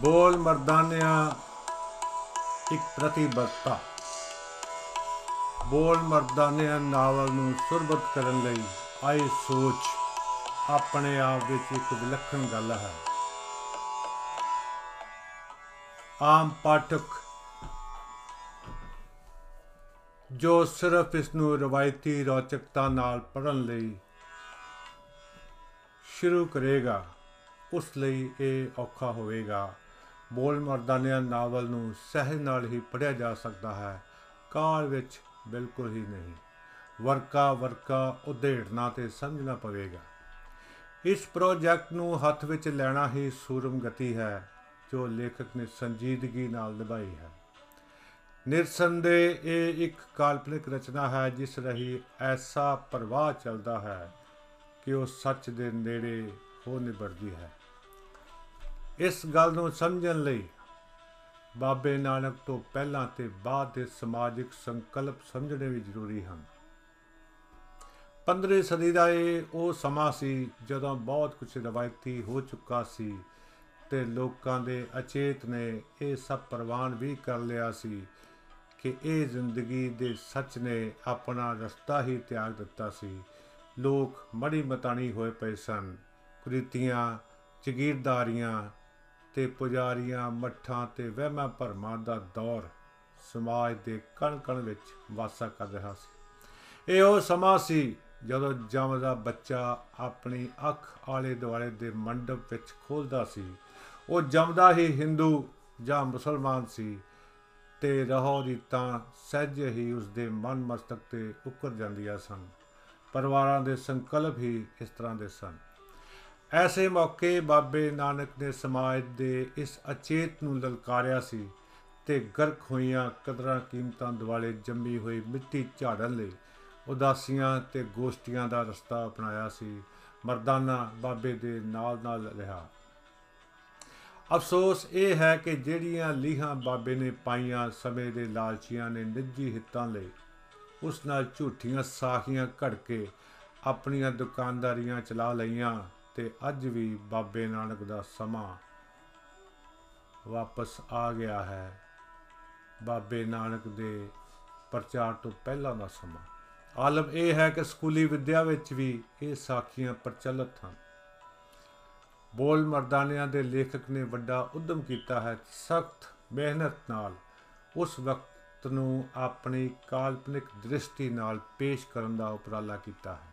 ਬੋਲ ਮਰਦਾਨਿਆਂ ਇੱਕ ਪ੍ਰਤੀਬੱਧਤਾ। ਬੋਲ ਮਰਦਾਨਿਆਂ ਨਾਵਲ ਨੂੰ ਸੁਰਬਤ ਕਰਨ ਲਈ ਆਈ ਸੋਚ ਆਪਣੇ ਆਪ ਵਿੱਚ ਇੱਕ ਵਿਲੱਖਣ ਗੱਲ ਹੈ। ਆਮ ਪਾਠਕ ਜੋ ਸਿਰਫ ਇਸ ਨੂੰ ਰਵਾਇਤੀ ਰੌਚਕਤਾ ਨਾਲ ਪੜ੍ਹਨ ਲਈ ਸ਼ੁਰੂ ਕਰੇਗਾ, ਉਸ ਲਈ ਇਹ ਔਖਾ ਹੋਵੇਗਾ। ਬੋਲ ਮਰਦਾਨਿਆਂ ਨਾਵਲ ਨੂੰ ਸਹਿਜ ਨਾਲ ਹੀ ਪੜ੍ਹਿਆ ਜਾ ਸਕਦਾ ਹੈ। ਕਾਲ ਵਿੱਚ ਬਿਲਕੁਲ ਹੀ ਨਹੀਂ। ਵਰਕਾ ਵਰਕਾ ਉਧੇੜਨਾ ਤੇ ਸਮਝਣਾ ਪਵੇਗਾ। ਇਸ ਪ੍ਰੋਜੈਕਟ ਨੂੰ ਹੱਥ ਵਿੱਚ ਲੈਣਾ ਹੀ ਸੂਰਮ ਗਤੀ ਹੈ, ਜੋ ਲੇਖਕ ਨੇ ਸੰਜੀਦਗੀ ਨਾਲ ਨਿਭਾਈ ਹੈ। ਨਿਰਸੰਦੇਹ ਇਹ ਇੱਕ ਕਾਲਪਨਿਕ ਰਚਨਾ ਹੈ, ਜਿਸ ਰਹੀ ਐਸਾ ਪ੍ਰਵਾਹ ਚੱਲਦਾ ਹੈ ਕਿ ਉਹ ਸੱਚ ਦੇ ਨੇੜੇ ਹੋ ਨਿਬੜਦੀ ਹੈ। ਇਸ ਗੱਲ ਨੂੰ ਸਮਝਣ ਲਈ ਬਾਬੇ ਨਾਨਕ ਤੋਂ ਪਹਿਲਾਂ ਤੇ ਬਾਅਦ ਦੇ ਸਮਾਜਿਕ ਸੰਕਲਪ ਸਮਝਣੇ ਵੀ ਜ਼ਰੂਰੀ ਹਨ। 15ਵੀਂ ਸਦੀ ਦਾ ਇਹ ਉਹ ਸਮਾਂ ਸੀ ਜਦੋਂ ਬਹੁਤ ਕੁਝ ਰਵਾਇਤੀ ਹੋ ਚੁੱਕਾ ਸੀ ਤੇ ਲੋਕਾਂ ਦੇ ਅਚੇਤ ਨੇ ਇਹ ਸਭ ਪ੍ਰਵਾਨ ਵੀ ਕਰ ਲਿਆ ਸੀ ਕਿ ਇਹ ਜ਼ਿੰਦਗੀ ਦੇ ਸੱਚ ਨੇ ਆਪਣਾ ਰਸਤਾ ਹੀ ਤਿਆਗ ਦਿੱਤਾ ਸੀ। ਲੋਕ ਮੜੀ ਮਤਾਣੀ ਹੋਏ ਪਏ ਸਨ। ਕੁਰੀਤੀਆਂ ਚਗੀਰਦਾਰੀਆਂ ਤੇ ਪੁਜਾਰੀਆਂ ਮੱਠਾਂ ਤੇ ਵਹਿਮਾਂ ਭਰਮਾਂ ਦਾ ਦੌਰ ਸਮਾਜ ਦੇ ਕਣ ਕਣ ਵਿੱਚ ਵਾਸਾ ਕਰ ਰਿਹਾ ਸੀ। ਇਹ ਉਹ ਸਮਾਂ ਸੀ ਜਦੋਂ ਜੰਮਦਾ ਬੱਚਾ ਆਪਣੀ ਅੱਖ ਆਲੇ ਦੁਆਲੇ ਦੇ ਮੰਡਪ ਵਿੱਚ ਖੋਲਦਾ ਸੀ। ਉਹ ਜੰਮਦਾ ਹੀ ਹਿੰਦੂ ਜਾਂ ਮੁਸਲਮਾਨ ਸੀ ਤੇ ਰਹੋ ਰੀਤਾਂ ਸਹਿਜ ਹੀ ਉਸ ਦੇ ਮਨ ਮਸਤਕ ਤੇ ਉੱਕਰ ਜਾਂਦੀਆਂ ਸਨ। ਪਰਿਵਾਰਾਂ ਦੇ ਸੰਕਲਪ ਹੀ ਇਸ ਤਰ੍ਹਾਂ ਦੇ ਸਨ। ਐਸੇ ਮੌਕੇ ਬਾਬੇ ਨਾਨਕ ਨੇ ਸਮਾਜ ਦੇ ਇਸ ਅਚੇਤ ਨੂੰ ਲਲਕਾਰਿਆ ਸੀ ਤੇ ਗਰਕ ਹੋਈਆਂ ਕਦਰਾਂ ਕੀਮਤਾਂ ਦੁਆਲੇ ਜੰਮੀ ਹੋਈ ਮਿੱਟੀ ਝਾੜਨ ਲਈ ਉਦਾਸੀਆਂ ਤੇ ਗੋਸ਼ਟੀਆਂ ਦਾ ਰਸਤਾ ਅਪਣਾਇਆ ਸੀ। ਮਰਦਾਨਾ ਬਾਬੇ ਦੇ ਨਾਲ ਨਾਲ ਰਿਹਾ। ਅਫਸੋਸ ਇਹ ਹੈ ਕਿ ਜਿਹੜੀਆਂ ਲੀਹਾਂ ਬਾਬੇ ਨੇ ਪਾਈਆਂ ਸਮੇਂ ਦੇ ਲਾਲਚੀਆਂ ਨੇ ਨਿੱਜੀ ਹਿੱਤਾਂ ਲਈ, ਉਸ ਨਾਲ ਝੂਠੀਆਂ ਸਾਖੀਆਂ ਘੜ ਕੇ ਆਪਣੀਆਂ ਦੁਕਾਨਦਾਰੀਆਂ ਚਲਾ ਲਈਆਂ। ਤੇ ਅੱਜ ਵੀ ਬਾਬੇ ਨਾਨਕ ਦਾ ਸਮਾਂ ਵਾਪਸ ਆ ਗਿਆ ਹੈ। ਬਾਬੇ ਨਾਨਕ ਦੇ ਪ੍ਰਚਾਰ ਤੋਂ ਪਹਿਲਾਂ ਦਾ ਸਮਾਂ। ਆਲਮ ਇਹ ਹੈ ਕਿ ਸਕੂਲੀ ਵਿੱਦਿਆ ਵਿੱਚ ਵੀ ਇਹ ਸਾਖੀਆਂ ਪ੍ਰਚਲਿਤ ਹਨ। ਬੋਲ ਮਰਦਾਨਿਆਂ ਦੇ ਲੇਖਕ ਨੇ ਵੱਡਾ ਉਦਮ ਕੀਤਾ ਹੈ। ਸਖਤ ਮਿਹਨਤ ਨਾਲ ਉਸ ਵਕਤ ਨੂੰ ਆਪਣੀ ਕਾਲਪਨਿਕ ਦ੍ਰਿਸ਼ਟੀ ਨਾਲ ਪੇਸ਼ ਕਰਨ ਦਾ ਉਪਰਾਲਾ ਕੀਤਾ ਹੈ।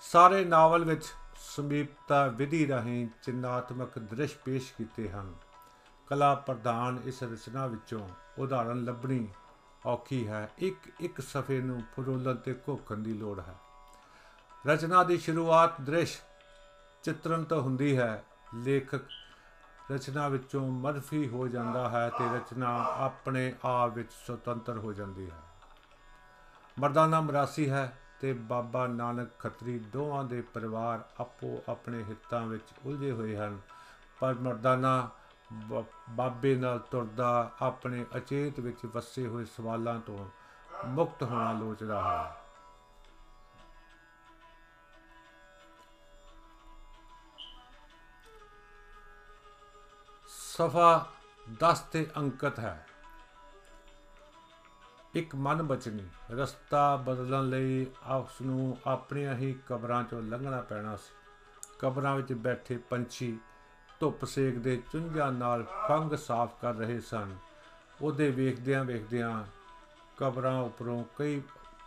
ਸਾਰੇ ਨਾਵਲ ਵਿੱਚ ਸਮੀਪਤਾ ਵਿਧੀ ਰਾਹੀਂ ਚਿੰਨਾਤਮਕ ਦ੍ਰਿਸ਼ ਪੇਸ਼ ਕੀਤੇ ਹਨ। ਕਲਾ ਪ੍ਰਧਾਨ ਇਸ ਰਚਨਾ ਵਿੱਚੋਂ ਉਦਾਹਰਣ ਲੱਭਣੀ ਔਖੀ ਹੈ। ਇੱਕ ਇੱਕ ਸਫੇ ਨੂੰ ਫਰੋਲਣ ਤੇ ਘੋਖਣ ਦੀ ਲੋੜ ਹੈ। ਰਚਨਾ ਦੀ ਸ਼ੁਰੂਆਤ ਦ੍ਰਿਸ਼ ਚਿੱਤਰਨ ਤੋਂ ਹੁੰਦੀ ਹੈ। ਲੇਖਕ ਰਚਨਾ ਵਿੱਚੋਂ ਮਰਫੀ ਹੋ ਜਾਂਦਾ ਹੈ ਤੇ ਰਚਨਾ ਆਪਣੇ ਆਪ ਵਿੱਚ ਸੁਤੰਤਰ ਹੋ ਜਾਂਦੀ ਹੈ। ਮਰਦਾਨਾ ਮਰਾਸੀ ਹੈ। ਤੇ ਬਾਬਾ ਨਾਨਕ ਖੱਤਰੀ ਦੋਵਾਂ ਦੇ ਪਰਿਵਾਰ ਆਪੋ ਆਪਣੇ ਹਿੱਤਾਂ ਵਿੱਚ ਉਲਝੇ ਹੋਏ ਹਨ। ਪਰ ਮਰਦਾਨਾ ਬਾਬੇ ਨਾਲ ਤੁਰਦਾ ਆਪਣੇ ਅਚੇਤ ਵਿੱਚ ਵਸੇ ਹੋਏ ਸਵਾਲਾਂ ਤੋਂ ਮੁਕਤ ਹੋਣਾ ਲੋਚਦਾ ਹੈ। ਸਫਾ 10 ਤੇ ਅੰਕਿਤ ਹੈ। ਇੱਕ ਮਨ ਬਚਨੀ ਰਸਤਾ ਬਦਲਣ ਲਈ ਉਸ ਨੂੰ ਆਪਣੀਆਂ ਹੀ ਕਬਰਾਂ ਚੋਂ ਲੰਘਣਾ ਪੈਣਾ ਸੀ। ਕਬਰਾਂ ਵਿੱਚ ਬੈਠੇ ਪੰਛੀ ਧੁੱਪ ਸੇਕ ਦੇ ਚੁੰਝਾਂ ਨਾਲ ਫੰਗ ਸਾਫ਼ ਕਰ ਰਹੇ ਸਨ। ਉਹਦੇ ਵੇਖਦਿਆਂ ਵੇਖਦਿਆਂ ਕਬਰਾਂ ਉੱਪਰੋਂ ਕਈ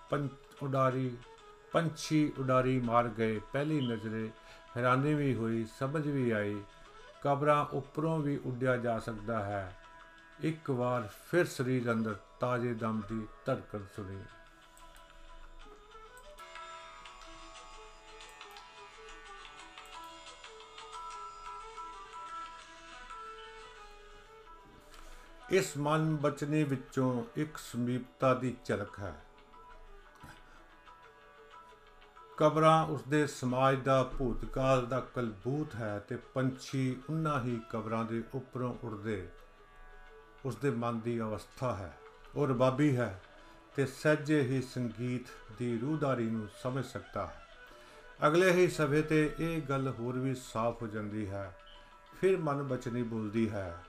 ਪੰਛ ਉਡਾਰੀ, ਪੰਛੀ ਉਡਾਰੀ ਮਾਰ ਗਏ। ਪਹਿਲੀ ਨਜ਼ਰੇ ਹੈਰਾਨੀ ਵੀ ਹੋਈ, ਸਮਝ ਵੀ ਆਈ, ਕਬਰਾਂ ਉੱਪਰੋਂ ਵੀ ਉੱਡਿਆ ਜਾ ਸਕਦਾ ਹੈ। ਇੱਕ ਵਾਰ ਫਿਰ ਸਰੀਰ ਅੰਦਰ ਤਾਜ਼ੇ ਦਮ ਦੀ ਧੜਕਣ ਸੁਣੀ। ਇਸ ਮਨ ਬਚਨੇ ਵਿੱਚੋਂ ਇੱਕ ਸਮੀਪਤਾ ਦੀ ਝਲਕ ਹੈ। ਕਬਰਾਂ ਉਸਦੇ ਸਮਾਜ ਦਾ ਭੂਤਕਾਲ ਦਾ ਕਲਬੂਤ ਹੈ ਤੇ ਪੰਛੀ ਉਨ੍ਹਾਂ ਹੀ ਕਬਰਾਂ ਦੇ ਉੱਪਰੋਂ ਉੜਦੇ ਉਸਦੇ ਮਨ ਦੀ ਅਵਸਥਾ ਹੈ ਉਹ ਰਬਾਬੀ ਹੈ, ਤੇ ਸਹਿਜੇ ਹੀ ਸੰਗੀਤ ਦੀ ਰੂਹਦਾਰੀ ਨੂੰ ਸਮਝ ਸਕਦਾ ਹੈ। ਅਗਲੇ ਹੀ ਸਭੇ ਤੇ ਇਹ ਗੱਲ ਹੋਰ ਵੀ ਸਾਫ਼ ਹੋ ਜਾਂਦੀ ਹੈ, ਫਿਰ ਮਨ ਬਚਨੀ ਬੋਲਦੀ ਹੈ।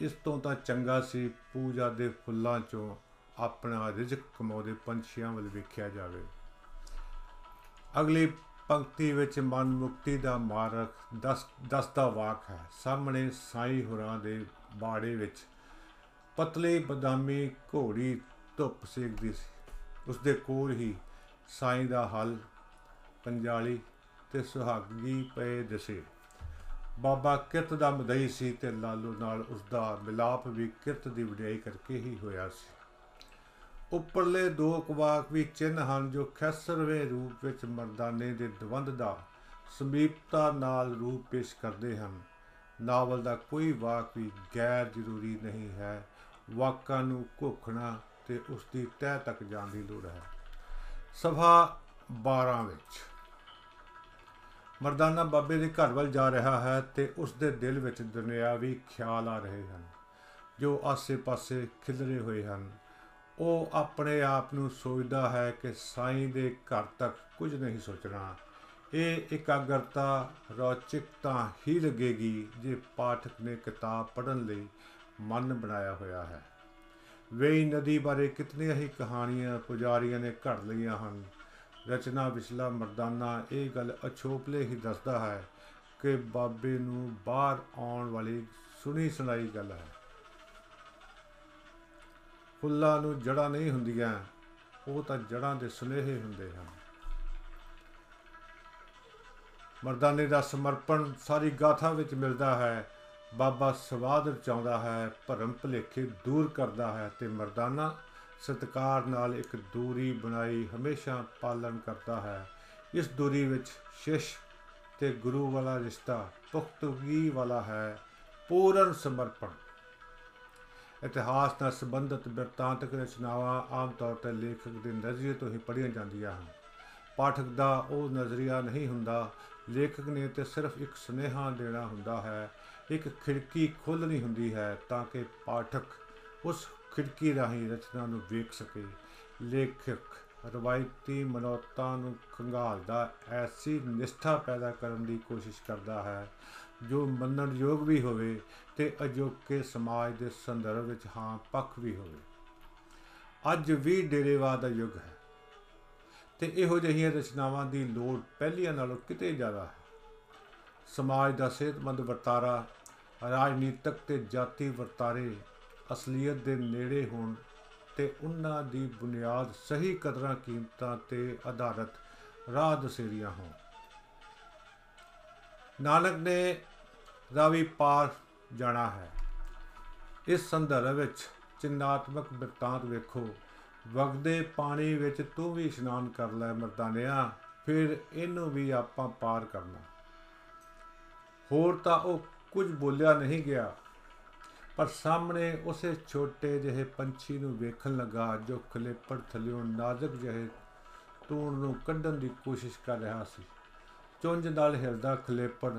ਇਸ ਤੋਂ ਤਾਂ ਚੰਗਾ ਸੀ ਪੂਜਾ ਦੇ ਫੁੱਲਾਂ ਚੋਂ ਆਪਣਾ ਰਿਜ਼ਕ ਕਮਾਉਂਦੇ ਪੰਛੀਆਂ ਵੱਲ ਵੇਖਿਆ ਜਾਵੇ। ਅਗਲੀ ਪੰਕਤੀ ਵਿੱਚ ਮਨ ਮੁਕਤੀ ਦਾ ਮਾਰਗ ਦਸ ਦਸ ਦਾ ਵਾਕ ਹੈ, ਸਾਹਮਣੇ ਸਾਈ ਹੁਰਾਂ ਦੇ ਬਾੜੇ ਵਿੱਚ ਪਤਲੀ ਬਦਾਮੀ ਘੋੜੀ ਧੁੱਪ ਸੇਕਦੀ ਸੀ। ਉਸ ਦੇ ਕੋਲ ਹੀ ਸਾਈਂ ਦਾ ਹਲ, ਪੰਜਾਲੀ ਤੇ ਸੁਹਾਗੀ ਪਏ ਦਿਸੇ। ਬਾਬਾ ਕਿਰਤ ਦਾ ਮਦਈ ਸੀ ਤੇ ਲਾਲੂ ਨਾਲ ਉਸ ਦਾ ਮਿਲਾਪ ਵੀ ਕਿਰਤ ਦੀ ਵਡਿਆਈ ਕਰਕੇ ਹੀ ਹੋਇਆ ਸੀ। ਉੱਪਰਲੇ ਦੋ ਕਵਾਕ ਵੀ ਚਿੰਨ ਹਨ ਜੋ ਖੈਸਰਵੇਂ ਰੂਪ ਵਿੱਚ ਮਰਦਾਨੇ ਦੇ ਦਵੰਦ ਦਾ ਸਮੀਪਤਾ ਨਾਲ ਰੂਪ ਪੇਸ਼ ਕਰਦੇ ਹਨ। ਨਾਵਲ ਦਾ ਕੋਈ ਵਾਕ ਵੀ ਗੈਰ ਜ਼ਰੂਰੀ ਨਹੀਂ ਹੈ। ਵਾਕਾਂ ਨੂੰ ਘੋਖਣਾ ਤੇ ਉਸ ਦੀ ਤਹਿ ਤੱਕ ਜਾਣ ਦੀ ਲੋੜ ਹੈ। ਸਭਾ 12 ਵਿੱਚ। ਮਰਦਾਨਾ ਬਾਬੇ ਦੇ ਘਰ ਵੱਲ ਜਾ ਰਿਹਾ ਹੈ ਤੇ ਉਸ ਦੇ ਦਿਲ ਵਿੱਚ ਦੁਨਿਆਵੀ ਖਿਆਲ ਆ ਰਹੇ ਹਨ। ਜੋ ਆਸੇ-ਪਾਸੇ ਖਿਲਰੇ ਹੋਏ ਹਨ। ਉਹ ਆਪਣੇ ਆਪ ਨੂੰ ਸੋਚਦਾ ਹੈ ਕਿ ਸਾਈਂ ਦੇ ਘਰ ਤੱਕ ਕੁਝ ਨਹੀਂ ਸੋਚਣਾ। ਇਹ ਇਕਾਗਰਤਾ ਰੌਚਿਕਤਾ ਹੀ ਲੱਗੇਗੀ ਜੇ ਪਾਠਕ ਨੇ ਕਿਤਾਬ ਪੜ੍ਹਨ ਲਈ ਮਨ ਬਣਾਇਆ ਹੋਇਆ ਹੈ। ਵੇਈ ਨਦੀ ਬਾਰੇ ਕਿਤਨੀਆਂ ਹੀ ਕਹਾਣੀਆਂ ਪੁਜਾਰੀਆਂ ਨੇ ਘੜ ਲਈਆਂ ਹਨ। ਰਚਨਾ ਵਿਚਲਾ ਮਰਦਾਨਾ ਇਹ ਗੱਲ ਅਛੋਪਲੇ ਹੀ ਦੱਸਦਾ ਹੈ ਕਿ ਬਾਬੇ ਨੂੰ ਬਾਹਰ ਆਉਣ ਵਾਲੀ ਸੁਣੀ ਸੁਣਾਈ ਗੱਲ ਹੈ। ਫੁੱਲਾਂ ਨੂੰ ਜੜਾਂ ਨਹੀਂ ਹੁੰਦੀਆਂ, ਉਹ ਤਾਂ ਜੜਾਂ ਦੇ ਸੁਨੇਹੇ ਹੁੰਦੇ ਹਨ। ਮਰਦਾਨੇ ਦਾ ਸਮਰਪਣ ਸਾਰੀ ਗਾਥਾ ਵਿੱਚ ਮਿਲਦਾ ਹੈ। ਬਾਬਾ ਸਵਾਦ ਰਚਾਉਂਦਾ ਹੈ, ਭਰਮ ਭਲੇਖੇ ਦੂਰ ਕਰਦਾ ਹੈ ਤੇ ਮਰਦਾਨਾ ਸਤਕਾਰ ਨਾਲ ਇੱਕ ਦੂਰੀ ਬਣਾਈ ਹਮੇਸ਼ਾ ਪਾਲਣ ਕਰਦਾ ਹੈ। ਇਸ ਦੂਰੀ ਵਿੱਚ ਸ਼ਿਸ਼ ਤੇ ਗੁਰੂ ਵਾਲਾ ਰਿਸ਼ਤਾ ਪੁਖਤਗੀ ਵਾਲਾ ਹੈ, ਪੂਰਨ ਸਮਰਪਣ। ਇਤਿਹਾਸ ਨਾਲ ਸੰਬੰਧਿਤ ਬਿਰਤਾਂਤਕ ਰਚਨਾਵਾਂ ਆਮ ਤੌਰ ਤੇ ਲੇਖਕ ਦੇ ਨਜ਼ਰੀਏ ਤੋਂ ਹੀ ਪੜ੍ਹੀਆਂ ਜਾਂਦੀਆਂ ਹਨ। ਪਾਠਕ ਦਾ ਉਹ ਨਜ਼ਰੀਆ ਨਹੀਂ ਹੁੰਦਾ, ਲੇਖਕ ਨੇ ਤੇ ਸਿਰਫ ਇੱਕ ਸੁਨੇਹਾ ਦੇਣਾ ਹੁੰਦਾ ਹੈ ਇੱਕ ਖਿੜਕੀ ਖੋਲ੍ਹਣੀ ਹੁੰਦੀ ਹੈ ਤਾਂ ਕਿ ਪਾਠਕ ਉਸ ਖਿੜਕੀ ਰਾਹੀਂ ਰਚਨਾ ਨੂੰ ਵੇਖ ਸਕੇ। ਲੇਖਕ ਰਵਾਇਤੀ ਮਨੋਤਾਂ ਨੂੰ ਖੰਗਾਲਦਾ ਐਸੀ ਨਿਸ਼ਠਾ ਪੈਦਾ ਕਰਨ ਦੀ ਕੋਸ਼ਿਸ਼ ਕਰਦਾ ਹੈ, ਜੋ ਮੰਨਣ ਯੋਗ ਵੀ ਹੋਵੇ ਤੇ ਅਜੋਕੇ ਸਮਾਜ ਦੇ ਸੰਦਰਭ ਵਿੱਚ ਹਾਂ ਪੱਖ ਵੀ ਹੋਵੇ। ਅੱਜ ਵੀ ਡੇਰੇਵਾਦ ਦਾ ਯੁੱਗ ਹੈ ਤੇ ਇਹੋ ਜਿਹੀਆਂ ਰਚਨਾਵਾਂ ਦੀ ਲੋੜ ਪਹਿਲੀਆਂ ਨਾਲੋਂ ਕਿਤੇ ਜ਼ਿਆਦਾ ਹੈ। ਸਮਾਜ ਦਾ ਸਿਹਤਮੰਦ ਵਰਤਾਰਾ ਰਾਜਨੀਤਿਕ ਤੇ ਜਾਤੀ ਵਰਤਾਰੇ ਅਸਲੀਅਤ ਦੇ ਨੇੜੇ ਹੋਣ ਤੇ ਉਹਨਾਂ ਦੀ ਬੁਨਿਆਦ ਸਹੀ ਕਦਰਾਂ ਕੀਮਤਾਂ ਤੇ ਆਧਾਰਿਤ ਰਾਹ ਦਸੇਰੀਆਂ ਹੋਣ। ਨਾਨਕ ਨੇ ਰਾਵੀ ਪਾਰ ਜਾਣਾ ਹੈ। ਇਸ ਸੰਦਰਭ ਵਿੱਚ ਚਿੰਨਾਤਮਕ ਬਿਰਤਾਂਤ ਵੇਖੋ। ਵਗਦੇ ਪਾਣੀ ਵਿੱਚ ਤੂੰ ਵੀ ਇਸ਼ਨਾਨ ਕਰ ਲੈ ਮਰਦਾਨਿਆ, ਫਿਰ ਇਹਨੂੰ ਵੀ ਆਪਾਂ ਪਾਰ ਕਰਨਾ। ਹੋਰ ਤਾਂ ਉਹ ਕੁਝ ਬੋਲਿਆ ਨਹੀਂ ਗਿਆ। ਪਰ ਸਾਹਮਣੇ ਉਸੇ ਛੋਟੇ ਜਿਹੇ ਪੰਛੀ ਨੂੰ ਵੇਖਣ ਲੱਗਾ ਜੋ ਖਲੇਪੜ ਥਲਿਓ ਨਾਜ਼ੁਕ ਜਿਹੇ ਤੂਣ ਨੂੰ ਕੱਢਣ ਦੀ ਕੋਸ਼ਿਸ਼ ਕਰ ਰਿਹਾ ਸੀ। ਚੁੰਝ ਨਾਲ ਹਿਲਦਾ ਖਲੇਪੜ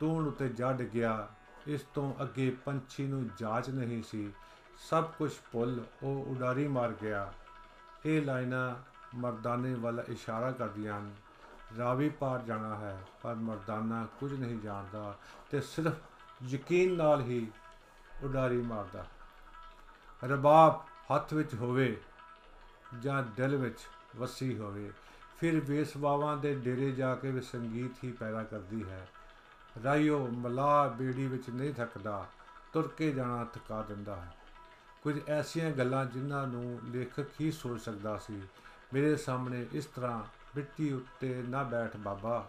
ਤੂਣ ਉਤੇ ਜੜ ਗਿਆ। ਇਸ ਤੋਂ ਅੱਗੇ ਪੰਛੀ ਨੂੰ ਜਾਂਚ ਨਹੀਂ ਸੀ। ਸਭ ਕੁਝ ਭੁੱਲ ਉਹ ਉਡਾਰੀ ਮਾਰ ਗਿਆ। ਇਹ ਲਾਈਨਾਂ ਮਰਦਾਨੇ ਵੱਲ ਇਸ਼ਾਰਾ ਕਰਦੀਆਂ ਹਨ। ਰਾਵੀ ਪਾਰ ਜਾਣਾ ਹੈ, ਪਰ ਮਰਦਾਨਾ ਕੁਝ ਨਹੀਂ ਜਾਣਦਾ ਤੇ ਸਿਰਫ ਯਕੀਨ ਨਾਲ ਹੀ ਉਡਾਰੀ ਮਾਰਦਾ। ਰਬਾਬ ਹੱਥ ਵਿੱਚ ਹੋਵੇ ਜਾਂ ਦਿਲ ਵਿੱਚ ਵਸੀ ਹੋਵੇ, ਫਿਰ ਵੇਸਵਾਵਾਂ ਦੇ ਡੇਰੇ ਜਾ ਕੇ ਵੀ ਸੰਗੀਤ ਹੀ ਪੈਦਾ ਕਰਦੀ ਹੈ। ਰਾਈਓ ਮਲਾ ਬੇੜੀ ਵਿੱਚ ਨਹੀਂ ਥੱਕਦਾ, ਤੁਰ ਕੇ ਜਾਣਾ ਥਕਾ ਦਿੰਦਾ ਹੈ। ਕੁਝ ਐਸੀਆਂ ਗੱਲਾਂ ਜਿਨ੍ਹਾਂ ਨੂੰ ਲੇਖਕ ਹੀ ਸੋਚ ਸਕਦਾ ਸੀ, ਮੇਰੇ ਸਾਹਮਣੇ ਇਸ ਤਰ੍ਹਾਂ ਮਿੱਟੀ ਉੱਤੇ ਨਾ ਬੈਠ ਬਾਬਾ।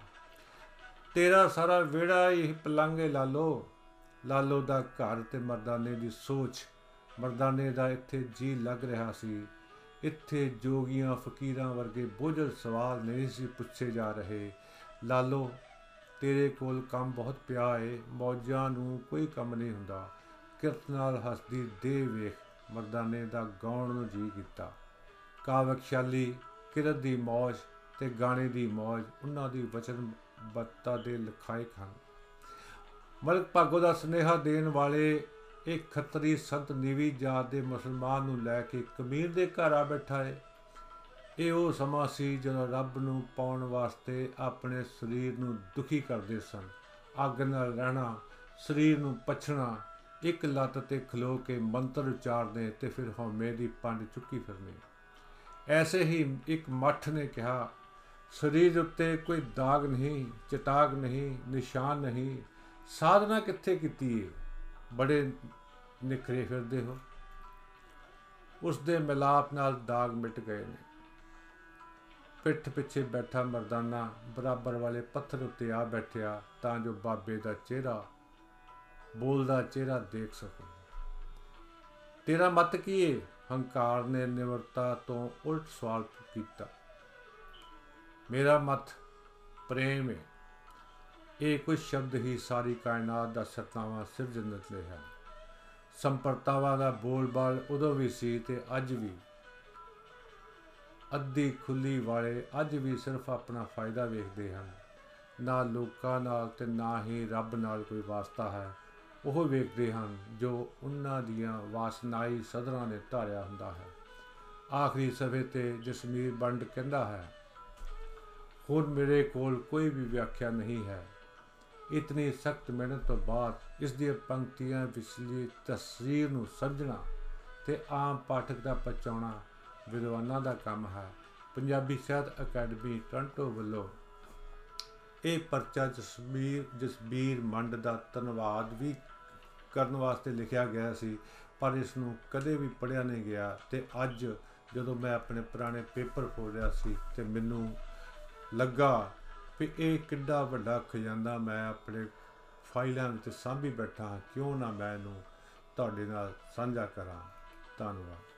ਤੇਰਾ ਸਾਰਾ ਵਿਹੜਾ ਹੀ ਪਲੰਗੇ ਲਾਲੋ ਲਾਲੋ ਦਾ ਘਰ ਤੇ ਮਰਦਾਨੇ ਦੀ ਸੋਚ, ਮਰਦਾਨੇ ਦਾ ਇੱਥੇ ਜੀ ਲੱਗ ਰਿਹਾ ਸੀ। ਇੱਥੇ ਜੋਗੀਆਂ ਫਕੀਰਾਂ ਵਰਗੇ ਬੋਝਲ ਸਵਾਲ ਨਹੀਂ ਸੀ ਪੁੱਛੇ ਜਾ ਰਹੇ। ਲਾਲੋ, ਤੇਰੇ ਕੋਲ ਕੰਮ ਬਹੁਤ ਪਿਆ ਏ, ਮੌਜਾਂ ਨੂੰ ਕੋਈ ਕੰਮ ਨਹੀਂ ਹੁੰਦਾ। ਕਿਰਤ ਨਾਲ ਹੱਸਦੀ ਦੇ ਵੇਖ ਮਰਦਾਨੇ ਦਾ ਗਾਉਣ ਨੂੰ ਜੀ ਕੀਤਾ। ਕਾਵਕਸ਼ਾਲੀ, ਕਿਰਤ ਦੀ ਮੌਜ ਤੇ ਗਾਣੇ ਦੀ ਮੌਜ, ਉਹਨਾਂ ਦੀ ਵਚਨ ਬੱਤਾ ਦੇ ਲਖਾਇਕ ਹਨ। ਮਲਕ ਭਾਗੋ ਦਾ ਸੁਨੇਹਾ ਦੇਣ ਵਾਲੇ ਇੱਕ ਖੱਤਰੀ ਸੰਤ ਨੀਵੀ ਜਾਤ ਦੇ ਮੁਸਲਮਾਨ ਨੂੰ ਲੈ ਕੇ ਕਮੀਰ ਦੇ ਘਰ ਆ ਬੈਠਾ ਹੈ ਇਹ ਉਹ ਸਮਾਂ ਸੀ ਜਦੋਂ ਰੱਬ ਨੂੰ ਪਾਉਣ ਵਾਸਤੇ ਆਪਣੇ ਸਰੀਰ ਨੂੰ ਦੁਖੀ ਕਰਦੇ ਸਨ। ਅੱਗ ਨਾਲ ਰਹਿਣਾ, ਸਰੀਰ ਨੂੰ ਪਛਣਾ, ਇੱਕ ਲੱਤ ਤੇ ਖਲੋ ਕੇ ਮੰਤਰ ਉਚਾਰਨੇ ਤੇ ਫਿਰ ਹਉਮੈ ਦੀ ਪੰਡ ਚੁੱਕੀ ਫਿਰਨੀ। ਐਸੇ ਹੀ ਇੱਕ ਮੱਠ ਨੇ ਕਿਹਾ, ਸਰੀਰ ਉੱਤੇ ਕੋਈ ਦਾਗ ਨਹੀਂ, ਚਟਾਕ ਨਹੀਂ, ਨਿਸ਼ਾਨ ਨਹੀਂ ਸਾਧਨਾ ਕਿੱਥੇ ਕੀਤੀ ਏ? ਬੜੇ ਨਿਖਰੇ ਫਿਰਦੇ ਹੋ। ਉਸ ਦੇ ਮਿਲਾਪ ਨਾਲ ਦਾਗ ਮਿਟ ਗਏ ਨੇ। ਪਿੱਠ ਪਿੱਛੇ ਬੈਠਾ ਮਰਦਾਨਾ ਬਰਾਬਰ ਵਾਲੇ ਪੱਥਰ ਉੱਤੇ ਆ ਬੈਠਿਆ ਤਾਂ ਜੋ ਬਾਬੇ ਦਾ ਚਿਹਰਾ, ਬੋਲਦਾ ਚਿਹਰਾ ਦੇਖ ਸਕੋ। ਤੇਰਾ ਮਤ ਕੀ ਏ? ਹੰਕਾਰ ਨੇ ਨਿਵਰਤਾ ਤੋਂ ਉਲਟ ਸਵਾਲ ਕੀਤਾ। ਮੇਰਾ ਮਤ ਪ੍ਰੇਮ ਹੈ ਇਹ ਕੋਈ ਸ਼ਬਦ ਹੀ ਸਾਰੀ ਕਾਇਨਾਤ ਦਾ ਸਰਤਾਵਾ ਸਿਰਜਣ ਲਈ ਹੈ। ਸੰਪਰਤਾਵਾਂ ਦਾ ਬੋਲਬਾਲ ਉਦੋਂ ਵੀ ਸੀ ਤੇ ਅੱਜ ਵੀ। ਅੱਧੀ ਖੁੱਲੀ ਵਾਲੇ ਅੱਜ ਵੀ ਸਿਰਫ ਆਪਣਾ ਫਾਇਦਾ ਵੇਖਦੇ ਹਨ। ਨਾ ਲੋਕਾਂ ਨਾਲ ਤੇ ਨਾ ਹੀ ਰੱਬ ਨਾਲ ਕੋਈ ਵਾਸਤਾ ਹੈ। ਉਹ ਵੇਖਦੇ ਹਨ ਜੋ ਉਹਨਾਂ ਦੀਆਂ ਵਾਸਨਾਈ ਸਦਰਾਂ ਨੇ ਧਾਰਿਆ ਹੁੰਦਾ ਹੈ। ਆਖਰੀ ਸਫੇ ਤੇ ਜਸਮੀਰ ਬੰਡ ਕਹਿੰਦਾ ਹੈ, ਹੁਣ ਮੇਰੇ ਕੋਲ ਕੋਈ ਵੀ ਵਿਆਖਿਆ ਨਹੀਂ ਹੈ। ਇਤਨੀ ਸਖਤ ਮਿਹਨਤ ਤੋਂ ਬਾਅਦ ਇਸ ਦੀਆਂ ਪੰਕਤੀਆਂ ਵਿਚਲੀ ਤਸਵੀਰ ਨੂੰ ਸਮਝਣਾ ਤੇ ਆਮ ਪਾਠਕ ਦਾ ਪਹੁੰਚਾਉਣਾ ਵਿਦਵਾਨਾਂ ਦਾ ਕੰਮ ਹੈ। ਪੰਜਾਬੀ ਸਾਹਿਤ ਅਕੈਡਮੀ ਟੋਰਾਂਟੋ ਵੱਲੋਂ ਇਹ ਪਰਚਾ ਜਸਬੀਰ ਜਸਬੀਰ ਮੰਡ ਦਾ ਧੰਨਵਾਦ ਵੀ ਕਰਨ ਵਾਸਤੇ ਲਿਖਿਆ ਗਿਆ ਸੀ, ਪਰ ਇਸ ਨੂੰ ਕਦੇ ਵੀ ਪੜਿਆ ਨਹੀਂ ਗਿਆ ਤੇ ਅੱਜ ਜਦੋਂ ਮੈਂ ਆਪਣੇ ਪੁਰਾਣੇ ਪੇਪਰ ਖੋਲ ਰਿਹਾ ਸੀ ਤੇ ਮੈਨੂੰ ਲੱਗਾ ਵੀ ਇਹ ਕਿੱਡਾ ਵੱਡਾ ਖਜ਼ਾਨਾ ਮੈਂ ਆਪਣੇ ਫਾਈਲਾਂ ਵਿੱਚ ਸਾਂਭੀ ਬੈਠਾ ਹਾਂ, ਕਿਉਂ ਨਾ ਮੈਂ ਇਹਨੂੰ ਤੁਹਾਡੇ ਨਾਲ ਸਾਂਝਾ ਕਰਾਂ? ਧੰਨਵਾਦ।